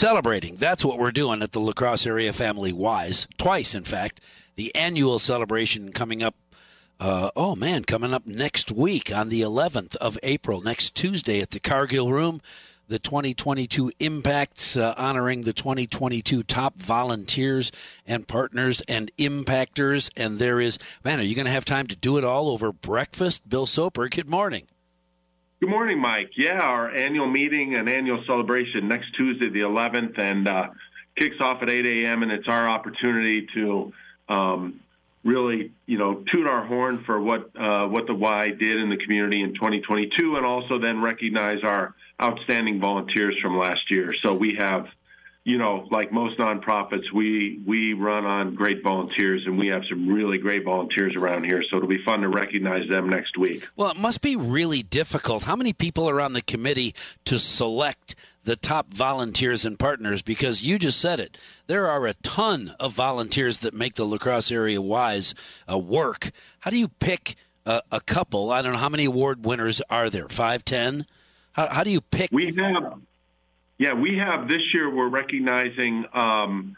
celebrating. That's what we're doing at the La Crosse Area Family Ys, twice, in fact. The annual celebration coming up. Uh, oh man, coming up next week on the 11th of April, next Tuesday at the Cargill Room the 2022 Impacts, uh, honoring the 2022 top volunteers and partners and impactors. And there is, man, are you going to have time to do it all over breakfast? Bill Soper, good morning. Good morning, Mike. Yeah, our annual meeting and annual celebration next Tuesday, the 11th, and uh, kicks off at 8 a.m. And it's our opportunity to um, really, you know, toot our horn for what uh, what the Y did in the community in 2022, and also then recognize our outstanding volunteers from last year. So we have, you know, like most nonprofits, we we run on great volunteers, and we have some really great volunteers around here. So it'll be fun to recognize them next week. Well, it must be really difficult. How many people are on the committee to select? the top volunteers and partners because you just said it. There are a ton of volunteers that make the La Crosse area Ys uh, work. How do you pick a, a couple? I don't know how many award winners are there. Five, ten? How, how do you pick? We have, yeah, we have this year. We're recognizing um,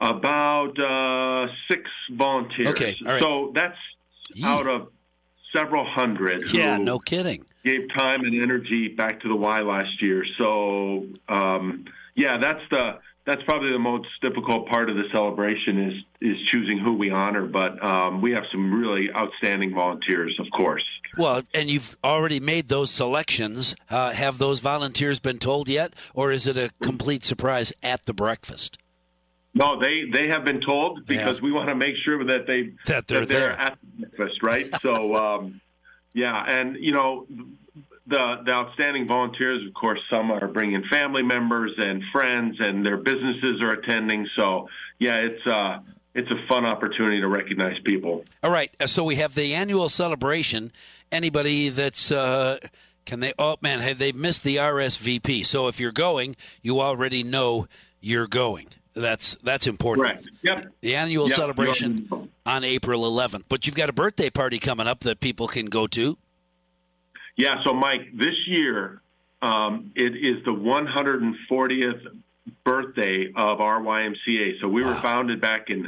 about uh, six volunteers. Okay, so that's yeah. out of several hundred. Yeah, no kidding. Gave time and energy back to the Y last year. So um, yeah, that's the that's probably the most difficult part of the celebration is is choosing who we honor. But um, we have some really outstanding volunteers, of course. Well, and you've already made those selections. Uh, have those volunteers been told yet, or is it a complete surprise at the breakfast? No, they they have been told because yeah. we want to make sure that they that they're, that they're there at the breakfast, right? so, um, yeah, and you know the the outstanding volunteers, of course, some are bringing family members and friends, and their businesses are attending. So, yeah, it's uh, it's a fun opportunity to recognize people. All right, uh, so we have the annual celebration. Anybody that's uh, can they? Oh man, have they missed the RSVP? So if you're going, you already know you're going. That's that's important. Right. Yep. The annual yep. celebration on April 11th. But you've got a birthday party coming up that people can go to. Yeah, so Mike, this year um, it is the 140th birthday of our YMCA. So we were founded back in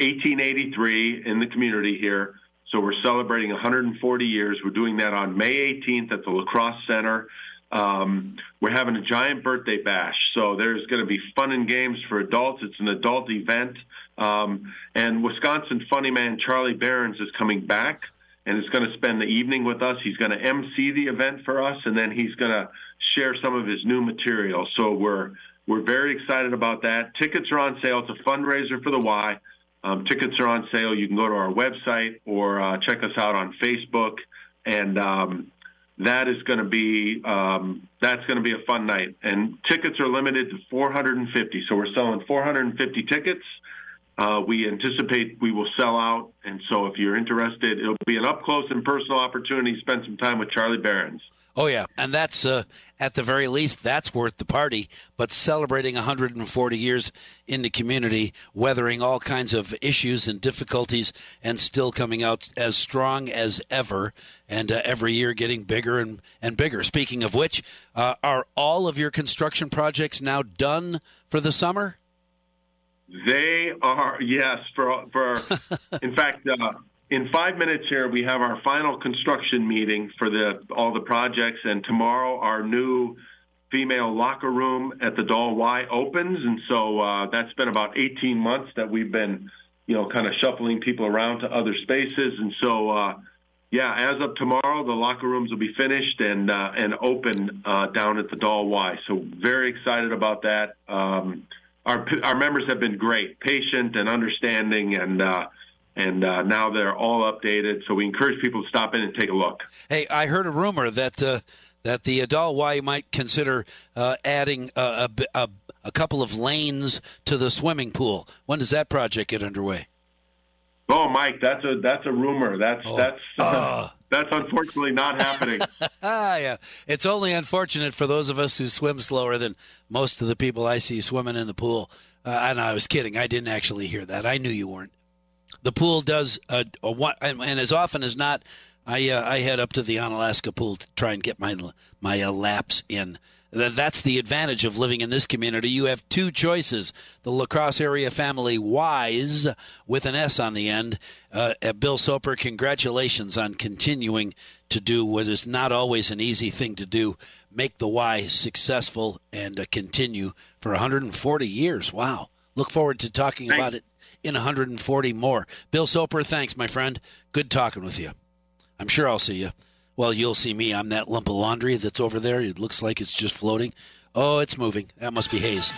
1883 in the community here. So we're celebrating 140 years. We're doing that on May 18th at the La Crosse Center. Um, we're having a giant birthday bash. So there's going to be fun and games for adults. It's an adult event. Um, and Wisconsin funny man Charlie Berens is coming back and is going to spend the evening with us. He's going to MC the event for us, and then he's going to share some of his new material. So we're we're very excited about that. Tickets are on sale. It's a fundraiser for the Y. Um, tickets are on sale. You can go to our website or uh, check us out on Facebook, and um, that is going to be um, that's going to be a fun night. And tickets are limited to 450. So we're selling 450 tickets. Uh, we anticipate we will sell out, and so if you're interested, it'll be an up close and personal opportunity to spend some time with Charlie Berens. Oh yeah, and that's uh, at the very least that's worth the party. But celebrating 140 years in the community, weathering all kinds of issues and difficulties, and still coming out as strong as ever, and uh, every year getting bigger and, and bigger. Speaking of which, uh, are all of your construction projects now done for the summer? They are yes. For for in fact, uh, in five minutes here we have our final construction meeting for the all the projects, and tomorrow our new female locker room at the Dahl Y opens, and so uh, that's been about 18 months that we've been, you know, kind of shuffling people around to other spaces, and so. Uh, yeah, as of tomorrow, the locker rooms will be finished and uh, and open uh, down at the Dahl Y. So very excited about that. Um, our our members have been great, patient and understanding, and uh, and uh, now they're all updated. So we encourage people to stop in and take a look. Hey, I heard a rumor that uh, that the adult Y might consider uh, adding a, a, a couple of lanes to the swimming pool. When does that project get underway? Oh, Mike, that's a that's a rumor. That's oh. that's uh, that's unfortunately not happening. yeah, it's only unfortunate for those of us who swim slower than most of the people I see swimming in the pool. Uh, and I was kidding. I didn't actually hear that. I knew you weren't. The pool does a, a one, and, and as often as not, I uh, I head up to the Onalaska pool to try and get my my uh, laps in. That's the advantage of living in this community. You have two choices. The La Crosse area family Ys with an S on the end. Uh, Bill Soper, congratulations on continuing to do what is not always an easy thing to do. Make the Y successful and uh, continue for 140 years. Wow. Look forward to talking Thanks. about it in 140 more. Bill Soper, thanks, my friend. Good talking with you. I'm sure I'll see you. Well, you'll see me. I'm that lump of laundry that's over there. It looks like it's just floating. Oh, it's moving. That must be Hayes.